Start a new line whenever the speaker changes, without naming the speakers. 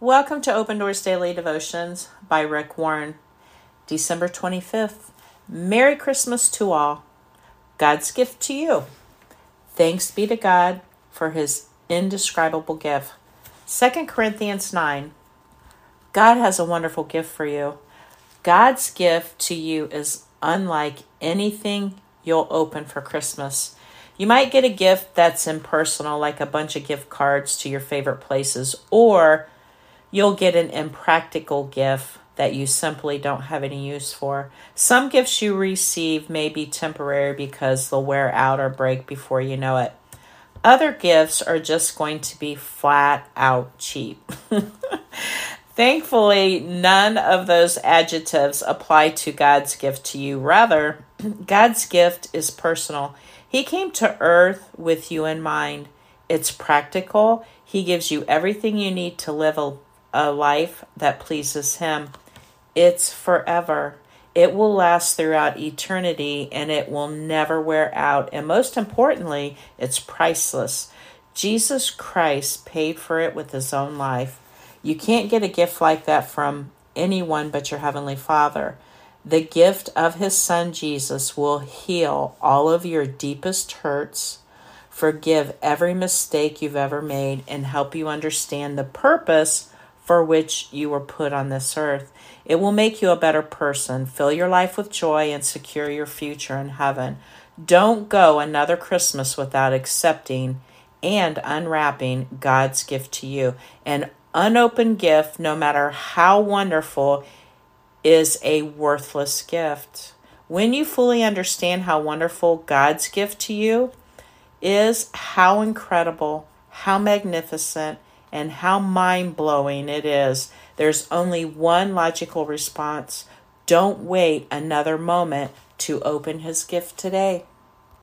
Welcome to Open Doors Daily Devotions by Rick Warren. December 25th. Merry Christmas to all. God's gift to you. Thanks be to God for his indescribable gift. 2 Corinthians 9. God has a wonderful gift for you. God's gift to you is unlike anything you'll open for Christmas. You might get a gift that's impersonal, like a bunch of gift cards to your favorite places, or you'll get an impractical gift that you simply don't have any use for. Some gifts you receive may be temporary because they'll wear out or break before you know it. Other gifts are just going to be flat out cheap. Thankfully, none of those adjectives apply to God's gift to you. Rather, God's gift is personal. He came to earth with you in mind. It's practical. He gives you everything you need to live a a life that pleases Him. It's forever. It will last throughout eternity and it will never wear out. And most importantly, it's priceless. Jesus Christ paid for it with His own life. You can't get a gift like that from anyone but your Heavenly Father. The gift of His Son Jesus will heal all of your deepest hurts, forgive every mistake you've ever made, and help you understand the purpose for which you were put on this earth. It will make you a better person, fill your life with joy, and secure your future in heaven. Don't go another Christmas without accepting and unwrapping God's gift to you. An unopened gift, no matter how wonderful, is a worthless gift. When you fully understand how wonderful God's gift to you is, how incredible, how magnificent, and how mind blowing it is. There's only one logical response. Don't wait another moment to open his gift today.